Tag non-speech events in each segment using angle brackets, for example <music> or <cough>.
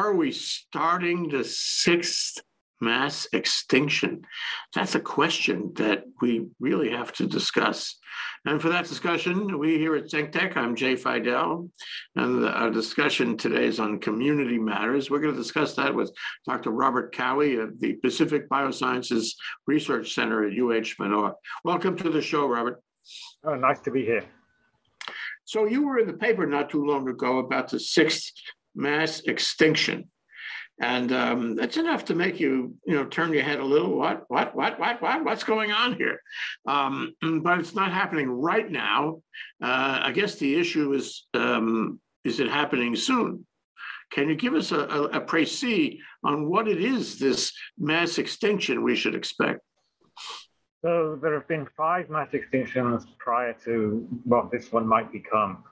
Are we starting the sixth mass extinction? That's a question that we really have to discuss. And for that discussion, we here at ThinkTech, I'm Jay Fidel, and our discussion today is on community matters. We're going to discuss that with Dr. Robert Cowie of the Pacific Biosciences Research Center at UH Manoa. Welcome to the show, Robert. Oh, nice to be here. So you were in the paper not too long ago about the sixth mass extinction. And um, that's enough to make you, you know, turn your head a little. What, what, what, what, what, what's going on here? Um, but it's not happening right now. Uh, I guess the issue is, um, is it happening soon? Can you give us a, a, a précis on what it is, this mass extinction we should expect? So there have been five mass extinctions prior to what this one might become.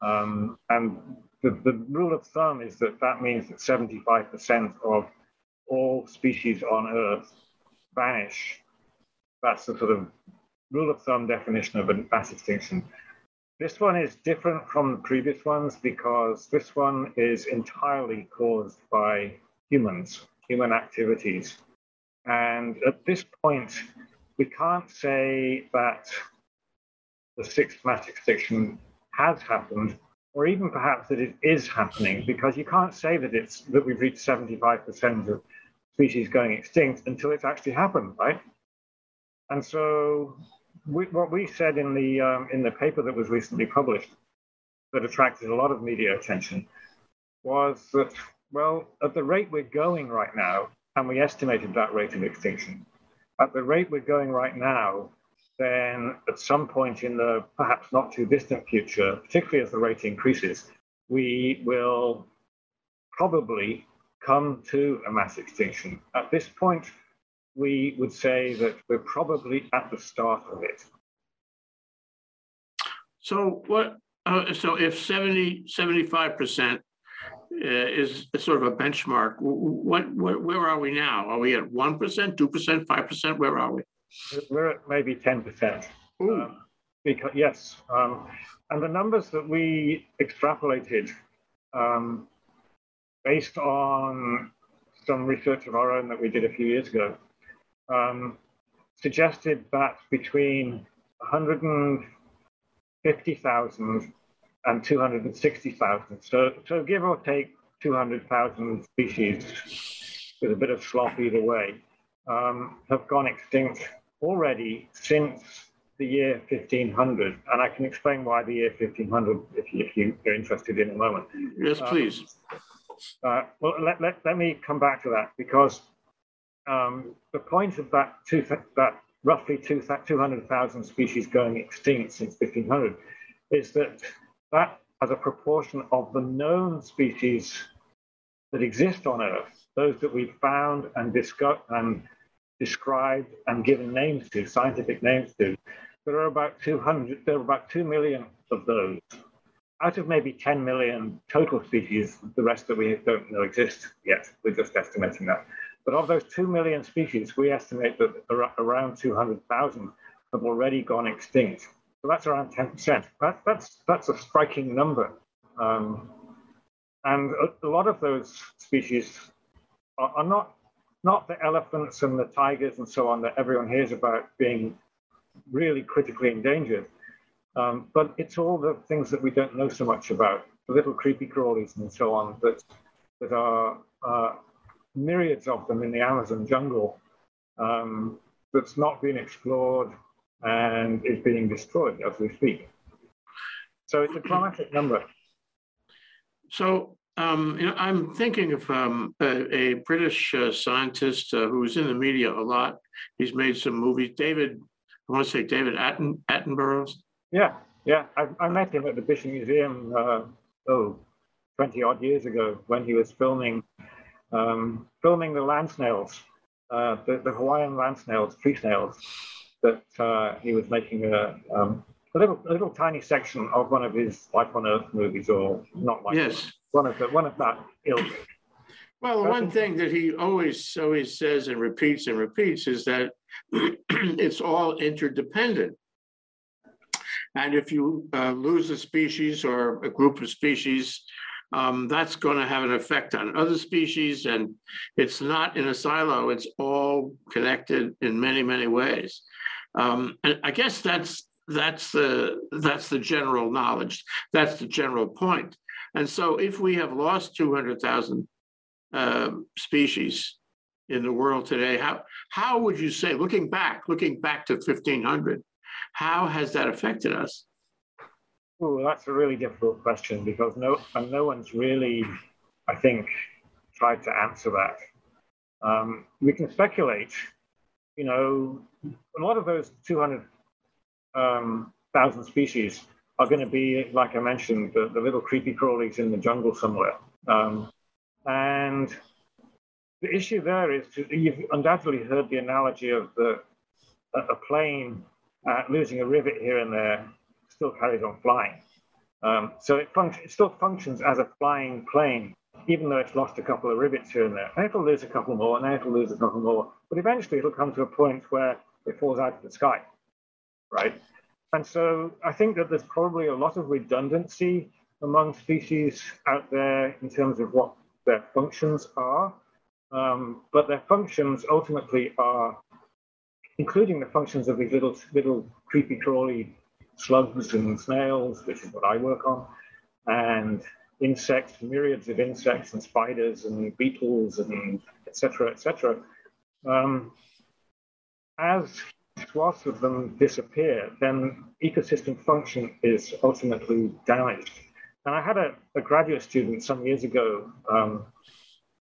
Um, and the, the rule of thumb is that that means that 75% of all species on Earth vanish. That's the sort of rule of thumb definition of a mass extinction. This one is different from the previous ones because this one is entirely caused by humans, human activities. And at this point, we can't say that the sixth mass extinction has happened or even perhaps that it is happening, because you can't say that it's that we've reached 75% of species going extinct until it's actually happened, right? And so, we, what we said in the um, in the paper that was recently published, that attracted a lot of media attention, was that well, at the rate we're going right now, and we estimated that rate of extinction, at the rate we're going right now, then at some point in the perhaps not too distant future, particularly as the rate increases, we will probably come to a mass extinction. At this point, we would say that we're probably at the start of it. So what? Uh, so if 70, 75 percent uh, is sort of a benchmark, what, what, where are we now? Are we at one percent, two percent, five percent? Where are we? We're at maybe 10%. Um, because, yes. Um, and the numbers that we extrapolated um, based on some research of our own that we did a few years ago um, suggested that between 150,000 and 260,000, so, so give or take 200,000 species with a bit of slop either way, um, have gone extinct already since the year 1500, and I can explain why the year 1500 if, you, if you're interested in a moment. Yes, um, please. Um, uh, well, let, let, let me come back to that because um, the point of that, two, that roughly 200,000 species going extinct since 1500 is that that as a proportion of the known species that exist on Earth, those that we've found and discovered and described and given names to, scientific names to, there are about 200, there are about 2 million of those. Out of maybe 10 million total species, the rest that we don't know exist yet. We're just estimating that. But of those 2 million species, we estimate that around 200,000 have already gone extinct. So that's around 10%. That, that's, that's a striking number. Um, and a, a, lot of those species are, are not not the elephants and the tigers and so on that everyone hears about being really critically endangered, um, but it's all the things that we don't know so much about, the little creepy crawlies and so on that that are uh, myriads of them in the Amazon jungle um, that's not been explored and is being destroyed as we speak. So it's a dramatic number. So um, you know, I'm thinking of um, a, a, British uh, scientist uh, who's in the media a lot. He's made some movies. David, I want to say David Atten, Attenborough. Yeah, yeah. I, I, met him at the British Museum, uh, oh, 20 odd years ago when he was filming um, filming the land snails, uh, the, the, Hawaiian land snails, tree snails, that uh, he was making a, um, a little, a little tiny section of one of his Life on Earth movies, or not Life yes one of the one of that ilk. Well, the one thing that he always always says and repeats and repeats is that <clears throat> it's all interdependent. And if you uh, lose a species or a group of species, um, that's going to have an effect on other species. And it's not in a silo, it's all connected in many, many ways. Um, and I guess that's that's the that's the general knowledge. That's the general point. And so if we have lost 200,000 uh, species in the world today, how, how would you say, looking back, looking back to 1500, how has that affected us? Oh, that's a really difficult question because no, and no one's really, I think, tried to answer that. Um, we can speculate. You know, a lot of those 200,000 um, species are going to be, like I mentioned, the, the little creepy crawlies in the jungle somewhere. Um, and the issue there is you've undoubtedly heard the analogy of the a plane uh, losing a rivet here and there still carries on flying. Um, so it, it, still functions as a flying plane, even though it's lost a couple of rivets here and there. And it'll lose a couple more, and it'll lose a couple more. But eventually it'll come to a point where it falls out of the sky, right? And so I think that there's probably a lot of redundancy among species out there in terms of what their functions are. Um, but their functions ultimately are, including the functions of these little, little creepy crawly slugs and snails, which is what I work on, and insects, myriads of insects and spiders and beetles and etc. etc. Um, as swaths of them disappear, then ecosystem function is ultimately damaged. And I had a, a graduate student some years ago, um,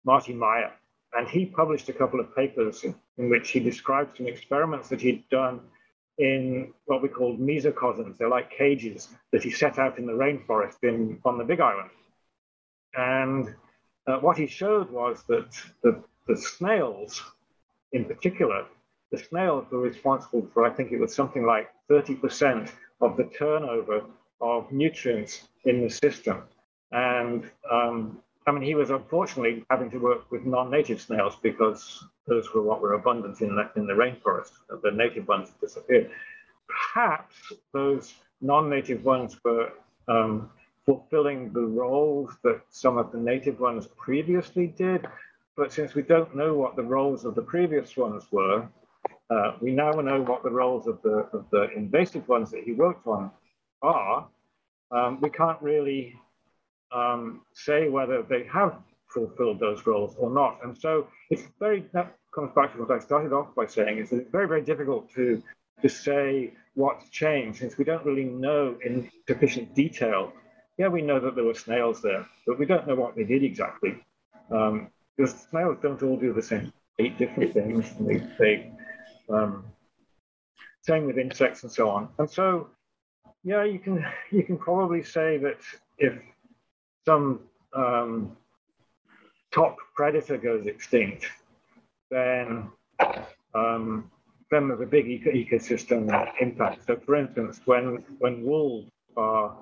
Marty Meyer, and he published a couple of papers in, in, which he described some experiments that he'd done in what we call mesocosms. They're like cages that he set out in the rainforest in, on the Big Island. And uh, what he showed was that the, the snails, in particular, the snails were responsible for, I think it was something like 30% of the turnover of nutrients in the system. And um, I mean, he was unfortunately having to work with non-native snails because those were what were abundant in the, in the rainforest. The native ones disappeared. Perhaps those non-native ones were um, fulfilling the roles that some of the native ones previously did. But since we don't know what the roles of the previous ones were, uh, we now know what the roles of the, of the invasive ones that he worked on are. Um, we can't really um, say whether they have fulfilled those roles or not. And so it's very, that comes back to what I started off by saying, is that it's very, very difficult to, to say what's changed since we don't really know in sufficient detail. Yeah, we know that there were snails there, but we don't know what they did exactly. Um, because snails don't all do the same eight different things. They, they um, same with insects and so on. And so, yeah, you can <laughs> you can probably say that if some um, top predator goes extinct, then um, then there's a big eco ecosystem impact. So, for instance, when when wolves are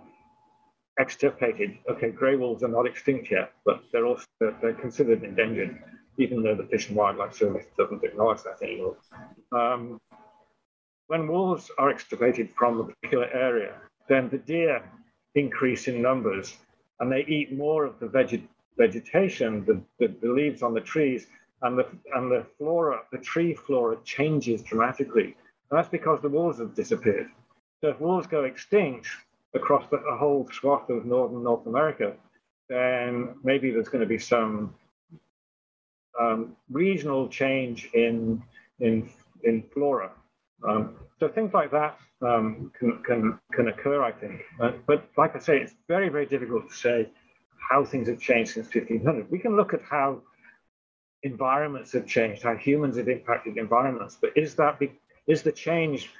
extirpated, okay, grey wolves are not extinct yet, but they're also they're considered endangered, even though the Fish and Wildlife Service doesn't acknowledge that anymore. Um, when wolves are extirpated from a particular area, then the deer increase in numbers and they eat more of the veget vegetation, the, the, the, leaves on the trees, and the, and the flora, the tree flora changes dramatically. And that's because the wolves have disappeared. So if wolves go extinct across the, the whole swath of northern North America, then maybe there's going to be some um, regional change in, in, in flora. Um, so things like that um, can, can, can occur, I think. Uh, but like I say, it's very, very difficult to say how things have changed since 1500. We can look at how environments have changed, how humans have impacted environments, but is that be, is the change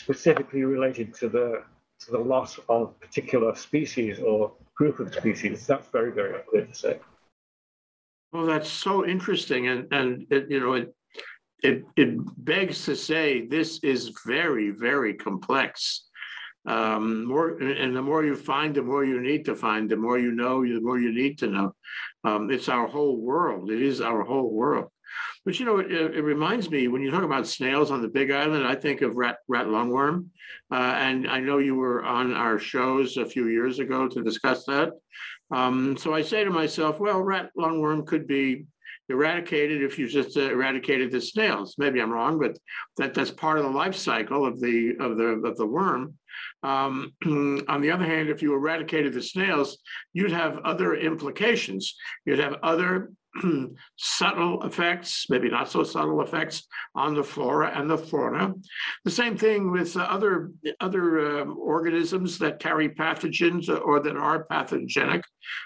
specifically related to the to the loss of particular species or group of species? That's very, very unclear to say. Well, that's so interesting, and and it, you know it it, it begs to say this is very, very complex. Um, more and the more you find, the more you need to find. The more you know, the more you need to know. Um, it's our whole world. It is our whole world. But you know, it, it, reminds me when you talk about snails on the Big Island, I think of rat rat lungworm, uh, and I know you were on our shows a few years ago to discuss that. Um, so I say to myself, well, rat lungworm could be eradicated if you just uh, eradicated the snails. Maybe I'm wrong, but that that's part of the life cycle of the of the of the worm. Um, <clears throat> on the other hand, if you eradicated the snails, you'd have other implications. You'd have other <clears throat> subtle effects, maybe not so subtle effects on the flora and the fauna. The same thing with uh, other, other um, organisms that carry pathogens or that are pathogenic.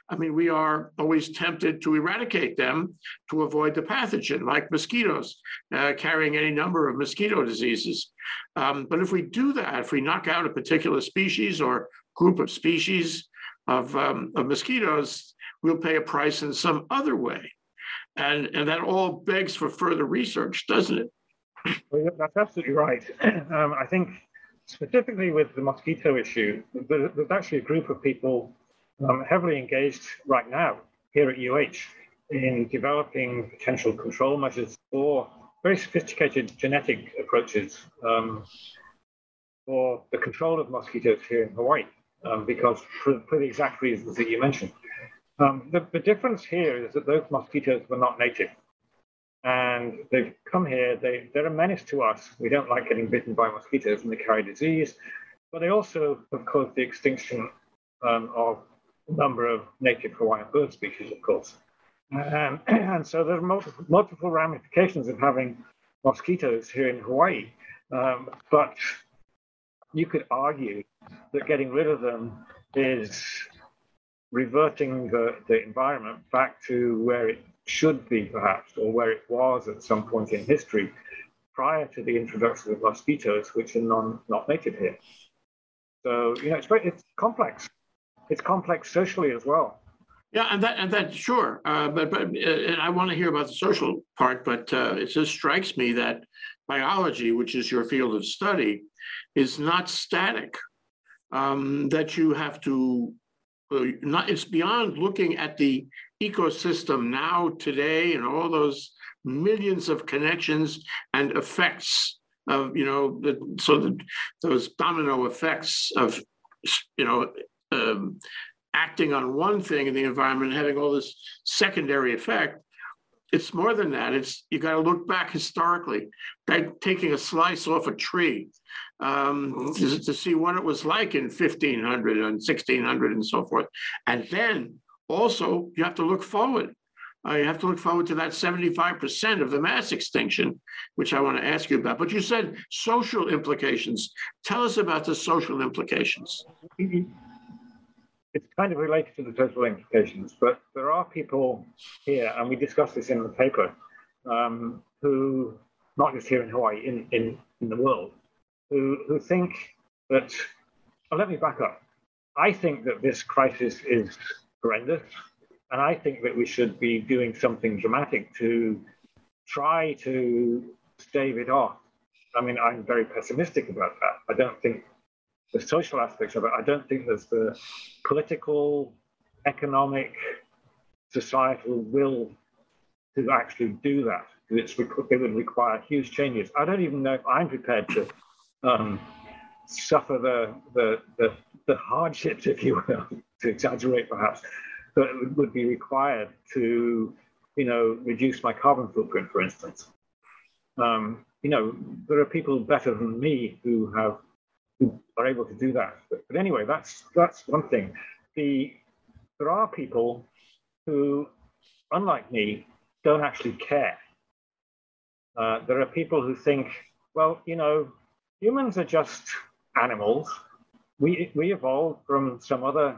I mean, we are always tempted to eradicate them to avoid the pathogen, like mosquitoes uh, carrying any number of mosquito diseases. Um, but if we do that, if we knock out a particular species or group of species of, um, of mosquitoes, we'll pay a price in some other way. And, and that all begs for further research, doesn't it? Well, that's absolutely right. <clears throat> Um, I think specifically with the mosquito issue, there's actually a group of people um, heavily engaged right now here at UH in developing potential control measures for very sophisticated genetic approaches um, for the control of mosquitoes here in Hawaii, um, because for, for, the exact reasons that you mentioned. Um, the, the, difference here is that those mosquitoes were not native. And they've come here, they, they're a menace to us. We don't like getting bitten by mosquitoes and they carry disease, but they also have caused the extinction um, of a number of native Hawaiian bird species, of course. Um, <clears throat> and so there are multiple, multiple, ramifications of having mosquitoes here in Hawaii. Um, but you could argue that getting rid of them is reverting the, the environment back to where it should be, perhaps, or where it was at some point in history prior to the introduction of mosquitoes, which are non, not native here. So, you know, it's, very, it's complex. It's complex socially as well. Yeah, and that and that sure, uh, but but uh, and I want to hear about the social part. But uh, it just strikes me that biology, which is your field of study, is not static. Um, that you have to not it's beyond looking at the ecosystem now today and all those millions of connections and effects of you know the, so those domino effects of you know um, acting on one thing in the environment and having all this secondary effect it's more than that. It's you got to look back historically, like taking a slice off a tree um, to, to, see what it was like in 1500 and 1600 and so forth. And then also you have to look forward. Uh, you have to look forward to that 75% of the mass extinction, which I want to ask you about. But you said social implications. Tell us about the social implications. It's kind of related to the social implications, but there are people here, and we discussed this in the paper, um, who, not just here in Hawaii, in, in, in the world, who, who think that, well, let me back up. I think that this crisis is horrendous, and I think that we should be doing something dramatic to try to stave it off. I mean, I'm very pessimistic about that. I don't think the social aspects of it, I don't think there's the political, economic, societal will to actually do that. It would require huge changes. I don't even know if I'm prepared to um, suffer the, the, the, the, hardships, if you will, <laughs> to exaggerate perhaps, that would be required to, you know, reduce my carbon footprint, for instance. Um, you know, there are people better than me who have who are able to do that. But, but anyway, that's that's one thing. The there are people who, unlike me, don't actually care. Uh, there are people who think, well, you know, humans are just animals. We we evolved from some other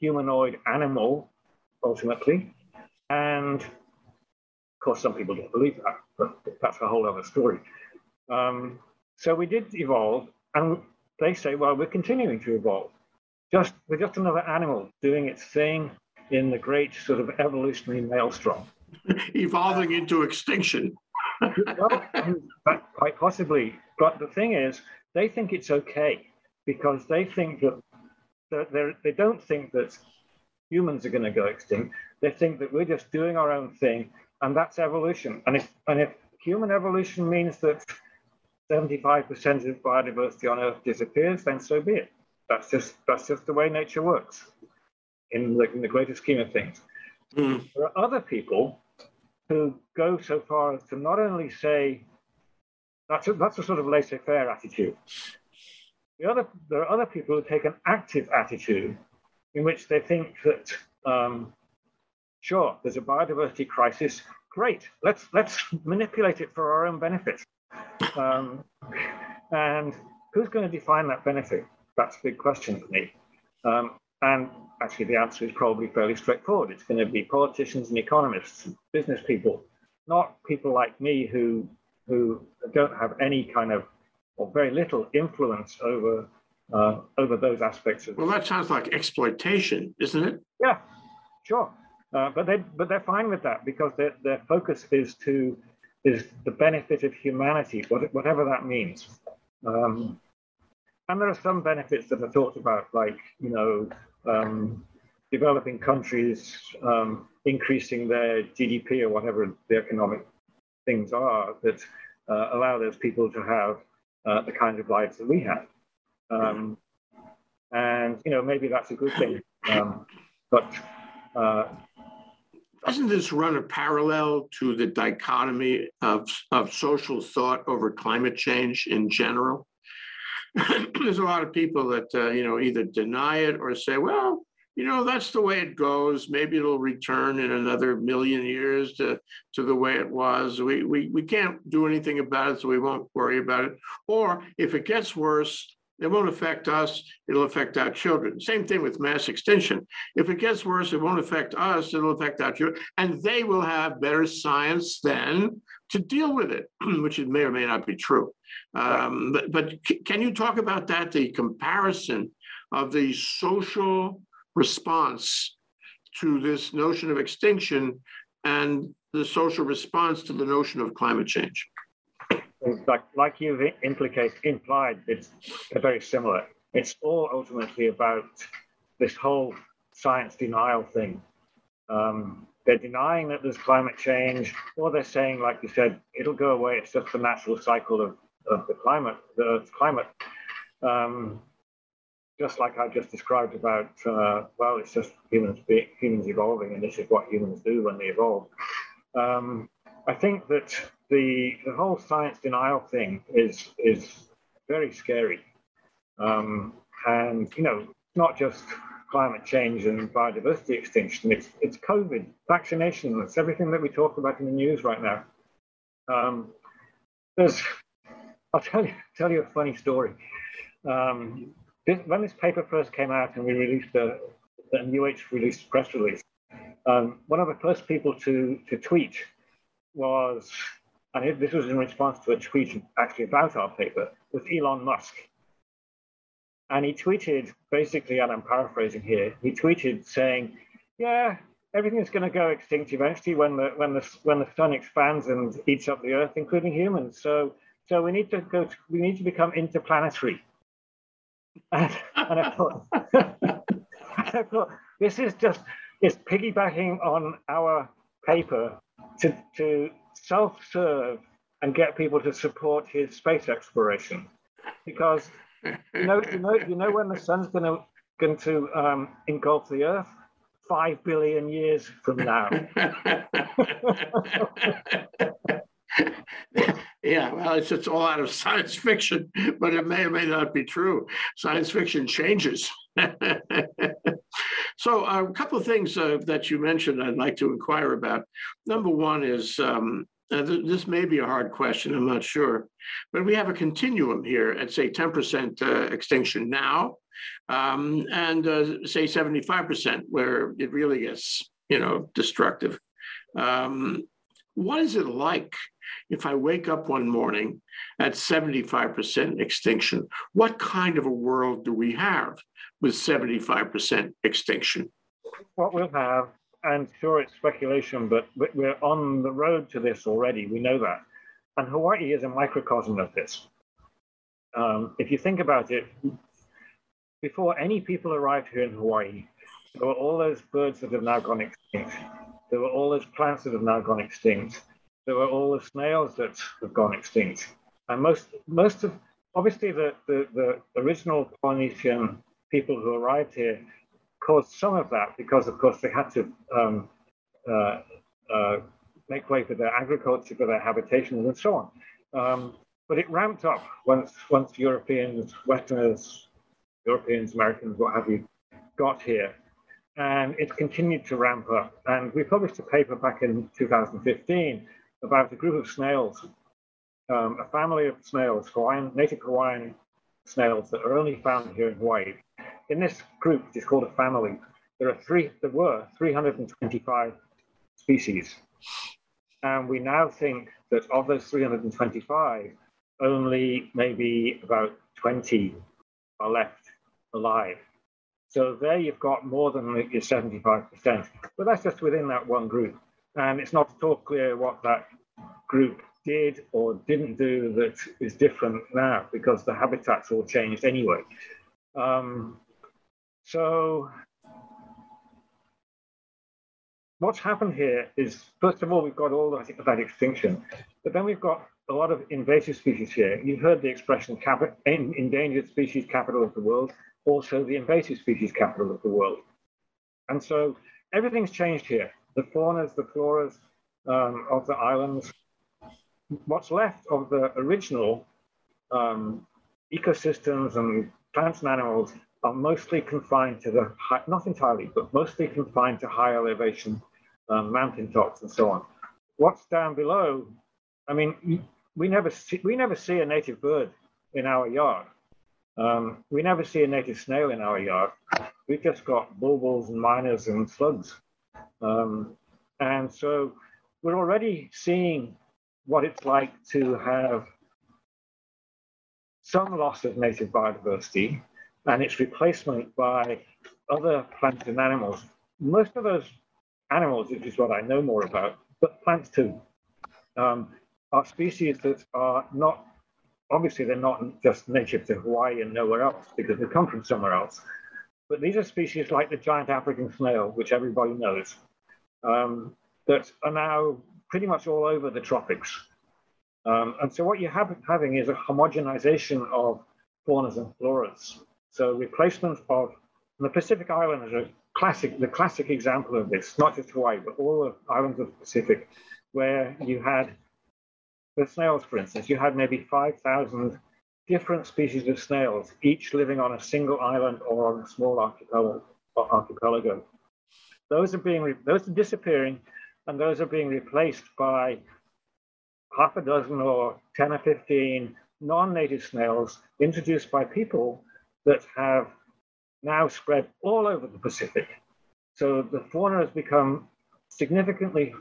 humanoid animal, ultimately, and of course, some people don't believe that, but that's a whole other story. Um, so we did evolve, and they say, well, we're continuing to evolve. Just we're just another animal doing its thing in the great sort of evolutionary maelstrom. <laughs> Evolving into extinction. Well, quite possibly. But the thing is, they think it's okay because they think that they're, they do not think that humans are going to go extinct. They think that we're just doing our own thing and that's evolution. And if and if human evolution means that 75% of biodiversity on Earth disappears, then so be it. That's just that's just the way nature works in the, in the greater scheme of things. Mm. There are other people who go so far as to not only say that's a, that's a sort of laissez-faire attitude. The other there are other people who take an active attitude in which they think that um, sure there's a biodiversity crisis. Great. Let's let's manipulate it for our own benefit um, and who's going to define that benefit? That's a big question for me. Um, and actually the answer is probably fairly straightforward it's going to be politicians and economists business people not people like me who who don't have any kind of or very little influence over uh, over those aspects of. Well, that sounds like exploitation, isn't it? Yeah, sure. Uh, but they but they're fine with that because their their focus is to is the benefit of humanity, whatever that means. Um, and there are some benefits that are talked about, like you know, um, developing countries um, increasing their GDP or whatever the economic things are that uh, allow those people to have uh, the kind of lives that we have. Um, and you know maybe that's a good thing, um, but uh, doesn't this run a parallel to the dichotomy of, of social thought over climate change in general? <coughs> There's a lot of people that uh, you know either deny it or say, well, you know, that's the way it goes. Maybe it'll return in another million years to, to the way it was. We, we, we can't do anything about it, so we won't worry about it. Or if it gets worse, it won't affect us, it'll affect our children. Same thing with mass extinction. If it gets worse, it won't affect us, it'll affect our children. And they will have better science then to deal with it, <clears throat> which it may or may not be true. Um, but, but can you talk about that, the comparison of the social response to this notion of extinction and the social response to the notion of climate change. Like, like you've implicate, implied, it's very similar. It's all ultimately about this whole science denial thing. Um, they're denying that there's climate change, or they're saying, like you said, it'll go away. It's just the natural cycle of, of the climate, the Earth's climate. Um, just like I just described about, uh, well, it's just humans humans evolving, and this is what humans do when they evolve. Um, I think that the the whole science denial thing is is very scary, um, and you know, not just climate change and biodiversity extinction. It's it's COVID, vaccination. It's everything that we talk about in the news right now. Um, there's, I'll tell you tell you a funny story. Um, this, when this paper first came out and we released the, the UH released press release, um, one of the first people to, to tweet was, and this was in response to a tweet actually about our paper, was Elon Musk. And he tweeted basically, and I'm paraphrasing here, he tweeted saying, yeah, everything's going to go extinct eventually when the when the when the sun expands and eats up the earth, including humans. So so we need to go. To, we need to become interplanetary. <laughs> And, and I thought, <laughs> I thought, this is just, it's piggybacking on our paper to, to self-serve and get people to support his space exploration. Because you know, you know, you know when the sun's going to going to um, engulf the Earth, five billion years from now. <laughs> Yeah, well, it's, it's all out of science fiction, but it may or may not be true. Science fiction changes. <laughs> so, uh, a couple of things uh, that you mentioned I'd like to inquire about. Number one is um, uh, th- this may be a hard question, I'm not sure, but we have a continuum here at, say, 10% uh, extinction now, um, and uh, say 75%, where it really gets, you know, destructive. Um, what is it like if I wake up one morning at 75% extinction, what kind of a world do we have with 75% extinction? What we'll have, and sure it's speculation, but we're on the road to this already. We know that. And Hawaii is a microcosm of this. Um, if you think about it, before any people arrived here in Hawaii, there were all those birds that have now gone extinct There were all those plants that have now gone extinct. There were all the snails that have gone extinct. And most, most of, obviously, the, the, the original Polynesian people who arrived here caused some of that because, of course, they had to um, uh, uh, make way for their agriculture, for their habitations, and so on. Um, but it ramped up once once Europeans, Westerners, Europeans, Americans, what have you, got here, and it continued to ramp up. And we published a paper back in 2015 about a group of snails, um, a family of snails, Hawaiian, native Hawaiian snails that are only found here in Hawaii. In this group, which is called a family, there are three. There were 325 species, and we now think that of those 325, only maybe about 20 are left alive. So there you've got more than your 75%. But that's just within that one group. And it's not at all clear what that group did or didn't do that is different now because the habitats all changed anyway. Um, so what's happened here is, first of all, we've got all that, that extinction, but then we've got a lot of invasive species here. You've heard the expression endangered species capital of the world, also the invasive species capital of the world. And so everything's changed here. The faunas, the floras um, of the islands, what's left of the original um, ecosystems and plants and animals are mostly confined to the, high, not entirely, but mostly confined to high elevation um, mountain tops and so on. What's down below I mean, we never see, we never see a native bird in our yard. Um, we never see a native snail in our yard. We've just got bulbuls and mynas and slugs. Um, and so we're already seeing what it's like to have some loss of native biodiversity and its replacement by other plants and animals. Most of those animals, which is what I know more about, but plants too. Um, are species that are not, obviously, they're not just native to Hawaii and nowhere else because they come from somewhere else. But these are species like the giant African snail, which everybody knows, um, that are now pretty much all over the tropics. Um, and so what you're having is a homogenization of faunas and floras. So replacement of the Pacific Islands are classic, the classic example of this, not just Hawaii, but all the islands of the Pacific, where you had the snails, for instance, you had maybe 5,000 different species of snails, each living on a single island or on a small archipelago. archipelago. Those are being those are disappearing, and those are being replaced by half a dozen or 10 or 15 non-native snails introduced by people that have now spread all over the Pacific. So the fauna has become significantly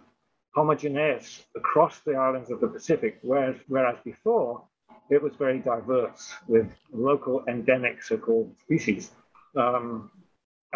homogeneous across the islands of the Pacific, whereas, whereas before it was very diverse with local endemic so-called species. Um,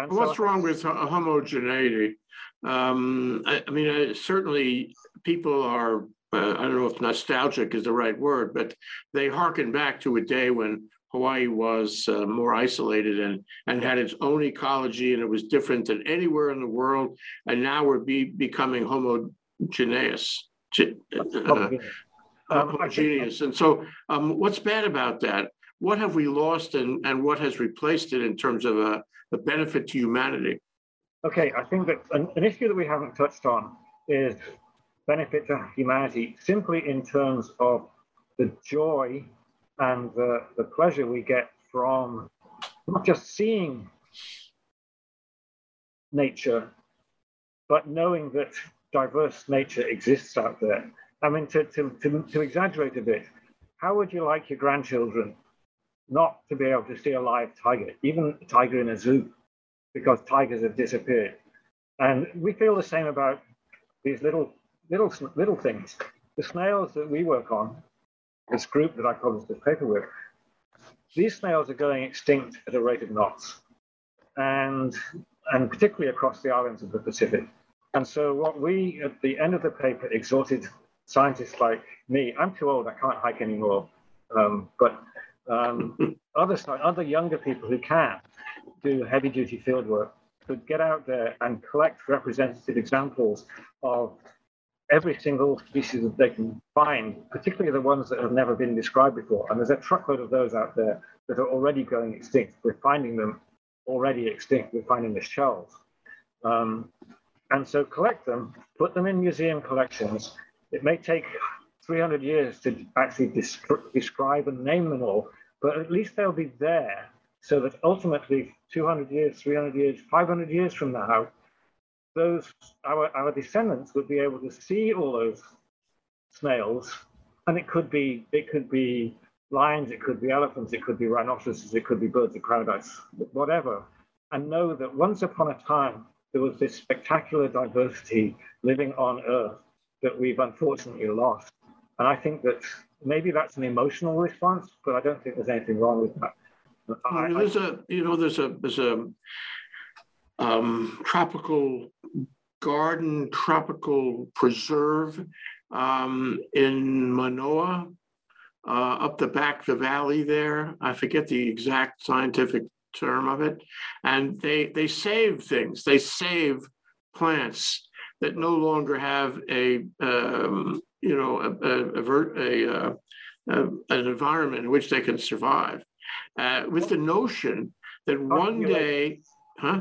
What's so wrong with homogeneity? Um, I, I, mean, uh, certainly people are, uh, I don't know if nostalgic is the right word, but they harken back to a day when Hawaii was uh, more isolated and, and had its own ecology and it was different than anywhere in the world. And now we're be, becoming homo, Geneus. Uh, uh, homogeneous. And so, um, what's bad about that? What have we lost and, and what has replaced it in terms of a, a benefit to humanity? Okay, I think that an, an issue that we haven't touched on is benefit to humanity simply in terms of the joy and the, the pleasure we get from not just seeing nature, but knowing that diverse nature exists out there. I mean, to, to, to, to exaggerate a bit, how would you like your grandchildren not to be able to see a live tiger, even a tiger in a zoo, because tigers have disappeared? And we feel the same about these little, little, little things. The snails that we work on, this group that I published this paper with, these snails are going extinct at a rate of knots, and, and particularly across the islands of the Pacific. And so what we, at the end of the paper, exhorted scientists like me, I'm too old, I can't hike anymore, um, but um, <laughs> other, other younger people who can do heavy duty field work, could get out there and collect representative examples of every single species that they can find, particularly the ones that have never been described before. And there's a truckload of those out there that are already going extinct. We're finding them already extinct. We're finding the shells. Um, and so collect them, put them in museum collections. It may take 300 years to actually describe and name them all, but at least they'll be there so that ultimately 200 years, 300 years, 500 years from now, those our, our descendants would be able to see all those snails and it could be it could be lions it could be elephants it could be rhinoceroses it could be birds of paradise whatever and know that once upon a time there was this spectacular diversity living on earth that we've unfortunately lost and i think that maybe that's an emotional response but i don't think there's anything wrong with that I, there's a you know there's a there's a um, tropical garden, tropical preserve um, in Manoa, uh, up the back of the valley there. I forget the exact scientific term of it. And they they save things. They save plants that no longer have a um, you know a, a, a, a, uh, an environment in which they can survive. Uh, with the notion that one day, huh?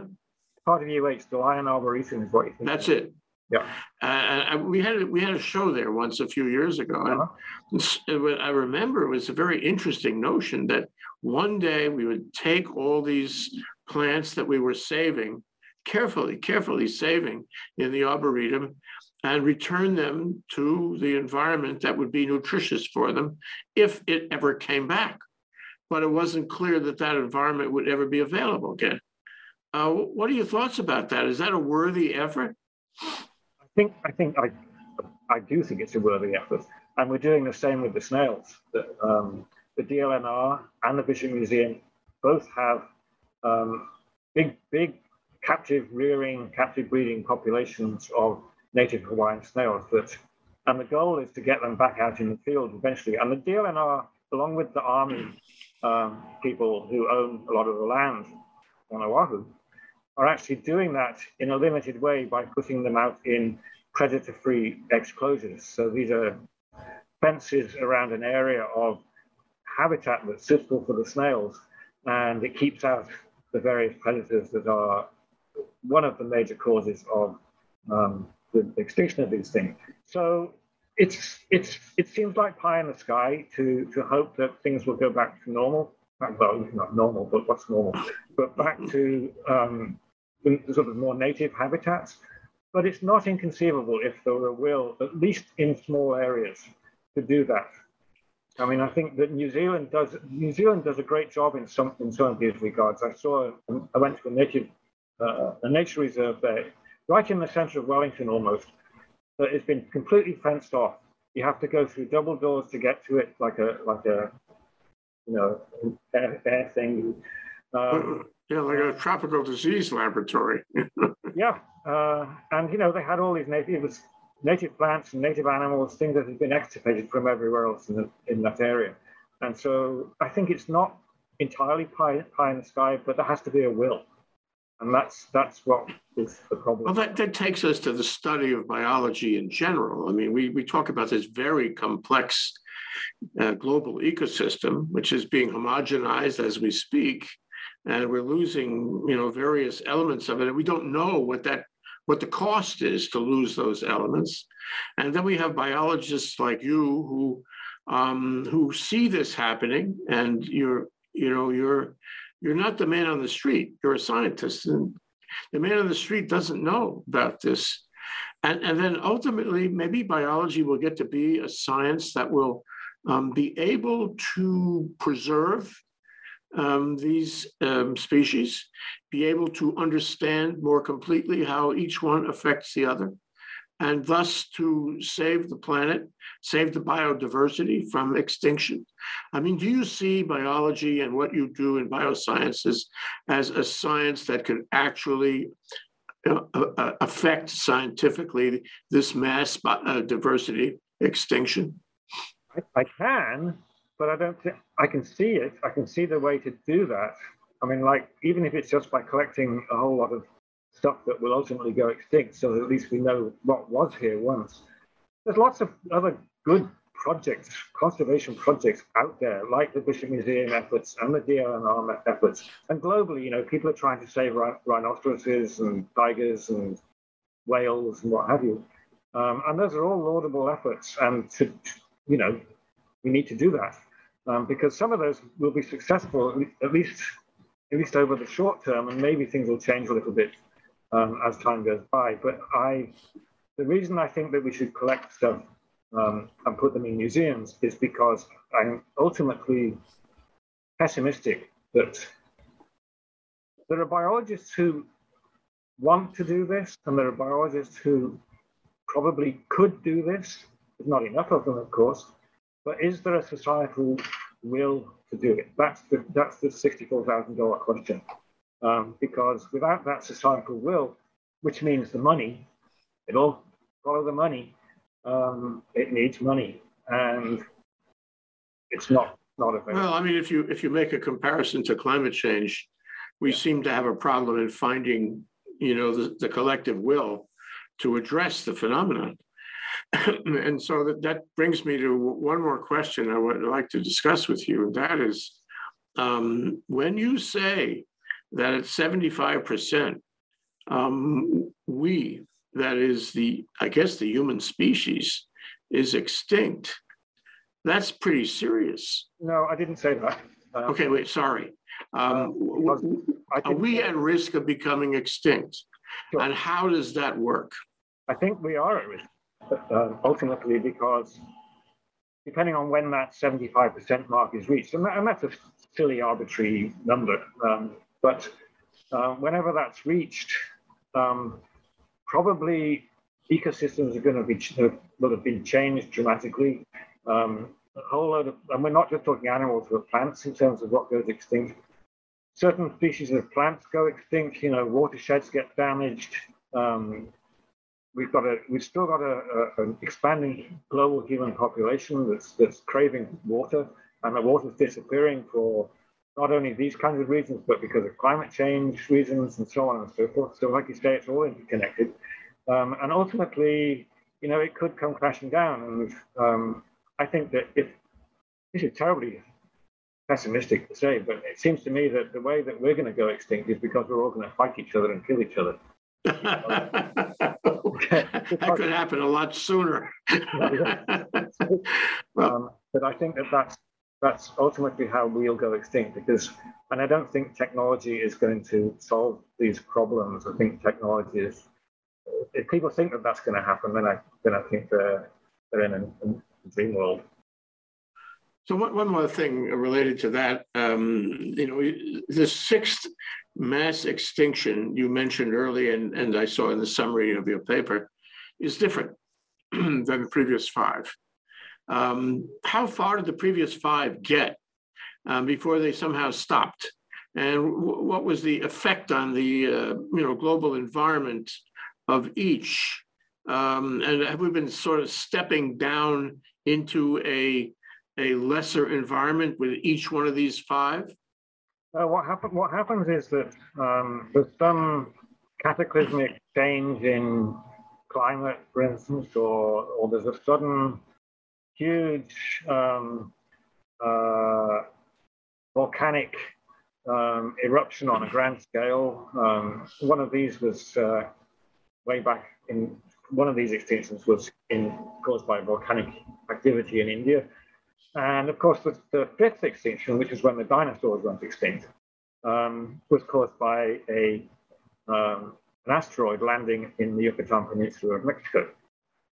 part of UH, the Lyon Arboretum is what you think. That's it. Yeah. Uh, we had we had a show there once a few years ago, and uh-huh. I remember it was a very interesting notion that one day we would take all these plants that we were saving, carefully, carefully saving in the arboretum, and return them to the environment that would be nutritious for them if it ever came back. But it wasn't clear that that environment would ever be available again. Uh, what are your thoughts about that? Is that a worthy effort? I think I think I I do think it's a worthy effort, and we're doing the same with the snails. The, um, the DLNR and the Bishop Museum both have um, big big captive rearing, captive breeding populations of native Hawaiian snails. That and the goal is to get them back out in the field eventually. And the DLNR, along with the army um, people who own a lot of the land on Oahu, are actually doing that in a limited way by putting them out in predator-free exclosures. So these are fences around an area of habitat that's suitable for the snails, and it keeps out the various predators that are one of the major causes of um, the extinction of these things. So it's it's it seems like pie in the sky to to hope that things will go back to normal. Well, not normal, but what's normal? But back to um, sort of more native habitats. But it's not inconceivable if there were a will, at least in small areas, to do that. I mean, I think that New Zealand does New Zealand does a great job in some in some of these regards. I saw I went to a native uh, a nature reserve there, right in the centre of Wellington almost, that has been completely fenced off. You have to go through double doors to get to it, like a like a you know air, air thing. Um, <laughs> yeah, like a tropical disease laboratory. <laughs> yeah, uh, and you know they had all these native native plants and native animals, things that had been extirpated from everywhere else in, the, in that area. And so I think it's not entirely pie, pie in the sky, but there has to be a will. And that's that's what is the problem. Well, that, that takes us to the study of biology in general. I mean, we, we talk about this very complex uh, global ecosystem, which is being homogenized as we speak and we're losing you know various elements of it and we don't know what that what the cost is to lose those elements and then we have biologists like you who um, who see this happening and you're you know you're you're not the man on the street. You're a scientist and the man on the street doesn't know about this. And, and then ultimately maybe biology will get to be a science that will um, be able to preserve um, these um, species, be able to understand more completely how each one affects the other, and thus to save the planet, save the biodiversity from extinction. I mean, do you see biology and what you do in biosciences as a science that could actually uh, uh, uh affect scientifically this mass uh, diversity extinction? I, I can, but I don't think I can see it. I can see the way to do that. I mean, like even if it's just by collecting a whole lot of stuff that will ultimately go extinct so at least we know what was here once. There's lots of other good projects, conservation projects out there, like the Bishop Museum efforts and the DLNR efforts. And globally, you know, people are trying to save rhinoceroses and tigers and whales and what have you. Um, and those are all laudable efforts. And to, you know, we need to do that um, because some of those will be successful at least at least over the short term, and maybe things will change a little bit um, as time goes by. But I, the reason I think that we should collect stuff um, and put them in museums is because I'm ultimately pessimistic that there are biologists who want to do this, and there are biologists who probably could do this. There's not enough of them, of course, but is there a societal will to do it? That's the that's the sixty-four thousand dollar question. Um, because without that societal will, which means the money, it all follow the money. Um, it needs money, and it's not not available. Well, I mean, if you if you make a comparison to climate change, we seem to have a problem in finding, you know, the, the collective will to address the phenomenon. <coughs> and so that, that brings me to one more question I would like to discuss with you, and that is um, when you say that at 75%, um, we, that is the, I guess, the human species, is extinct, that's pretty serious. No, I didn't say that. Uh, okay, wait, sorry. Um, uh, are we at risk of becoming extinct? Sure. And how does that work? I think we are at risk uh, ultimately because depending on when that 75% mark is reached, and, that, and that's a silly arbitrary number, um, but uh, whenever that's reached, um, probably ecosystems are going to be will have been changed dramatically. Um, a whole load of, and we're not just talking animals, but plants in terms of what goes extinct. Certain species of plants go extinct. You know, watersheds get damaged. Um, we've got a we've still got a, a, an expanding global human population that's that's craving water, and the water's disappearing for not only these kinds of reasons, but because of climate change reasons and so on and so forth. So, like you say, it's all interconnected, um, and ultimately, you know, it could come crashing down. And um, I think that if this is terribly pessimistic to say, but it seems to me that the way that we're going to go extinct is because we're all going to fight each other and kill each other. <laughs> that could happen a lot sooner. <laughs> <laughs> um, but I think that that's that's ultimately how we'll go extinct because, and I don't think technology is going to solve these problems. I think technology is. If people think that that's going to happen, then I then I think they're they're in a, a dream world. So one, one more thing related to that, um, you know, the sixth mass extinction you mentioned earlier, and, and I saw in the summary of your paper, is different <clears throat> than the previous five. Um, how far did the previous five get um, before they somehow stopped? And w- what was the effect on the uh, you know global environment of each? Um, and have we been sort of stepping down into a a lesser environment with each one of these five? Uh, what, happen, what happens is that um, there's some cataclysmic change in climate, for instance, or, or there's a sudden huge um, uh, volcanic um, eruption on a grand scale. Um, one of these was uh, way back in one of these extinctions was in caused by volcanic activity in India. And of course, the, the fifth extinction, which is when the dinosaurs went extinct, um, was caused by a um, an asteroid landing in the Yucatan Peninsula of Mexico.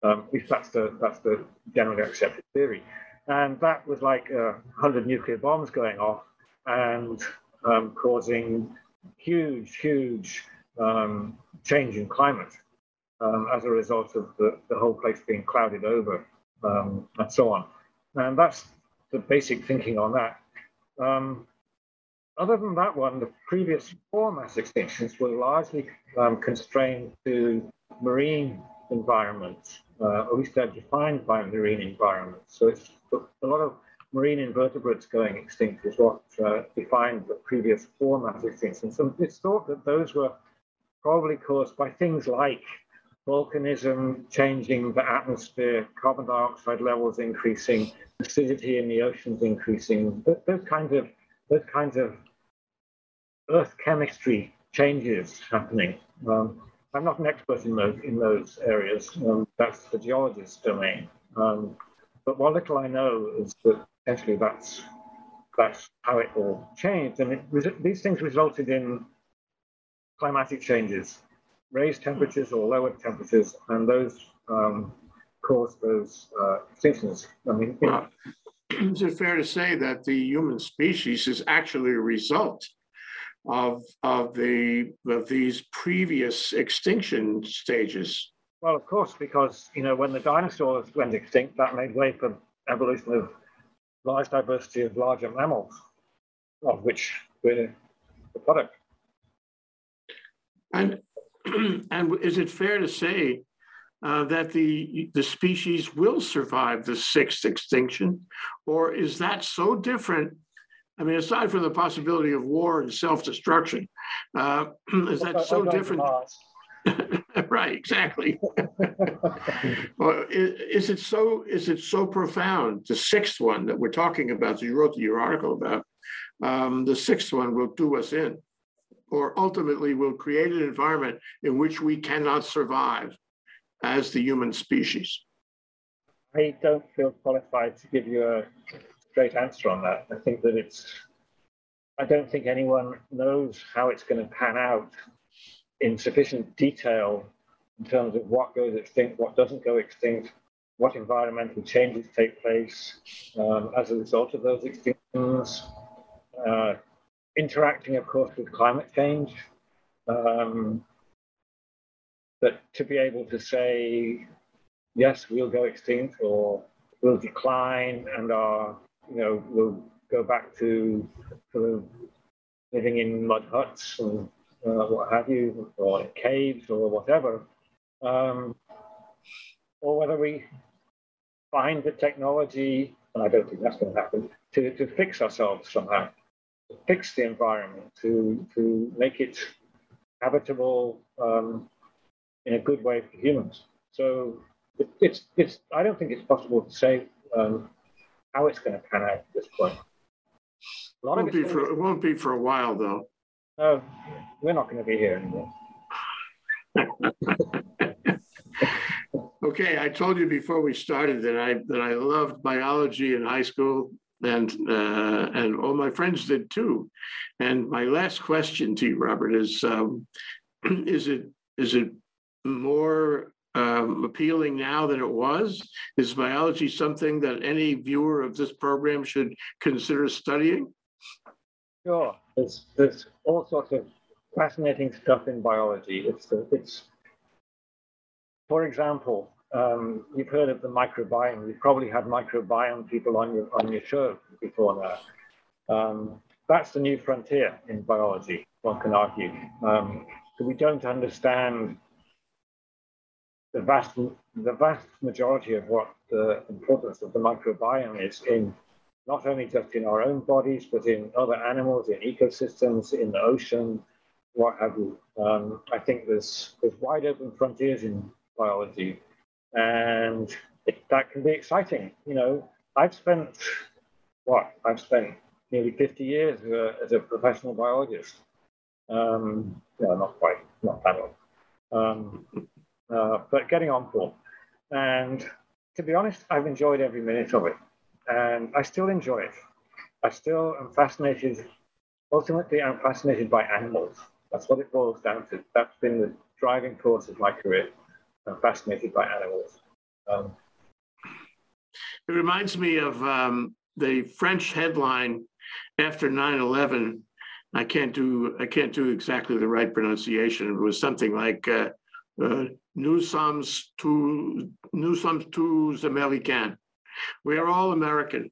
Um, at least that's the that's the generally accepted theory, and that was like uh, 100 nuclear bombs going off and um, causing huge, huge um, change in climate um, as a result of the, the whole place being clouded over um, and so on. And that's the basic thinking on that. Um, other than that one, the previous four mass extinctions were largely constrained to marine environments, uh, at least they're defined by marine environments. So it's a lot of marine invertebrates going extinct is what uh, defined the previous four mass extinctions. And it's thought that those were probably caused by things like volcanism changing the atmosphere, carbon dioxide levels increasing, acidity in the oceans increasing, those kinds of those kinds of earth chemistry changes happening. Um, I'm not an expert in those in those areas. Um, that's the geologist's domain. Um, but what little I know is that essentially that's that's how it all changed, and it, these things resulted in climatic changes, raised temperatures or lowered temperatures, and those um, caused those uh, extinctions. I mean, is it fair to say that the human species is actually a result of of the of these previous extinction stages? Well, of course, because you know when the dinosaurs went extinct, that made way for evolution of large diversity of larger mammals, of which we're the product. And <clears throat> and is it fair to say uh, that the the species will survive the sixth extinction, or is that so different? I mean, aside from the possibility of war and self-destruction, uh, <clears throat> is that so different? <laughs> right, exactly. <laughs> well, is, is, it so? Is it so profound? The sixth one that we're talking about, that you wrote your article about, um, the sixth one will do us in or ultimately will create an environment in which we cannot survive as the human species? I don't feel qualified to give you a straight answer on that. I think that it's, I don't think anyone knows how it's going to pan out in sufficient detail in terms of what goes extinct, what doesn't go extinct, what environmental changes take place um, as a result of those extinctions. Uh, interacting, of course, with climate change. Um, but to be able to say, yes, we'll go extinct or we'll decline and our, you know, we'll go back to sort of living in mud huts and uh, what have you, or caves or whatever, um, or whether we find the technology, and I don't think that's going to happen, to, to fix ourselves somehow to fix the environment, to, to make it habitable um, in a good way for humans. So it, it's, it's, I don't think it's possible to say um, how it's going to pan out at this point. A lot won't of for, it won't be for a while, though. No, we're not going to be here anymore. <laughs> okay, I told you before we started that I that I loved biology in high school and uh, and all my friends did too. And my last question to you, Robert, is um, <clears throat> is it is it more um, appealing now than it was? Is biology something that any viewer of this program should consider studying? Sure, there's there's all sorts of fascinating stuff in biology. It's it's for example, um, you've heard of the microbiome. You've probably had microbiome people on your on your show before now. Um, that's the new frontier in biology. One can argue. Um, so we don't understand the vast the vast majority of what the importance of the microbiome is in not only just in our own bodies, but in other animals, in ecosystems, in the ocean, what have you. Um, I think there's there's wide open frontiers in biology and it, that can be exciting. You know, I've spent what I've spent nearly 50 years as a, as a professional biologist. Um, no, not quite, not that long. Um, uh, but getting on board. And to be honest, I've enjoyed every minute of it, and I still enjoy it. I still am fascinated. Ultimately, I'm fascinated by animals. That's what it boils down to. That's been the driving force of my career. I'm fascinated by animals. Um, it reminds me of um, the French headline after 9/11. I can't do I can't do exactly the right pronunciation. It was something like uh, uh, "Nous sommes tous nous sommes tous Américains." We are all American,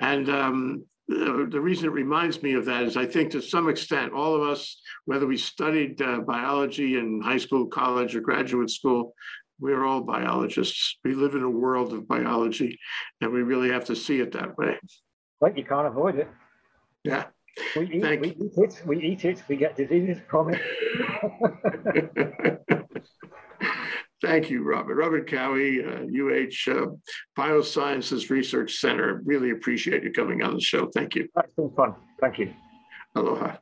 and um, the, the, reason it reminds me of that is I think to some extent, all of us, whether we studied uh, biology in high school, college, or graduate school, we're all biologists. We live in a world of biology, and we really have to see it that way. But you can't avoid it. Yeah. We eat, Thank we eat it, we eat it, we get diseases from it. <laughs> <laughs> Thank you, Robert. Robert Cowie, uh, UH uh, Biosciences Research Center. Really appreciate you coming on the show. Thank you. That's been fun. Thank you. Aloha.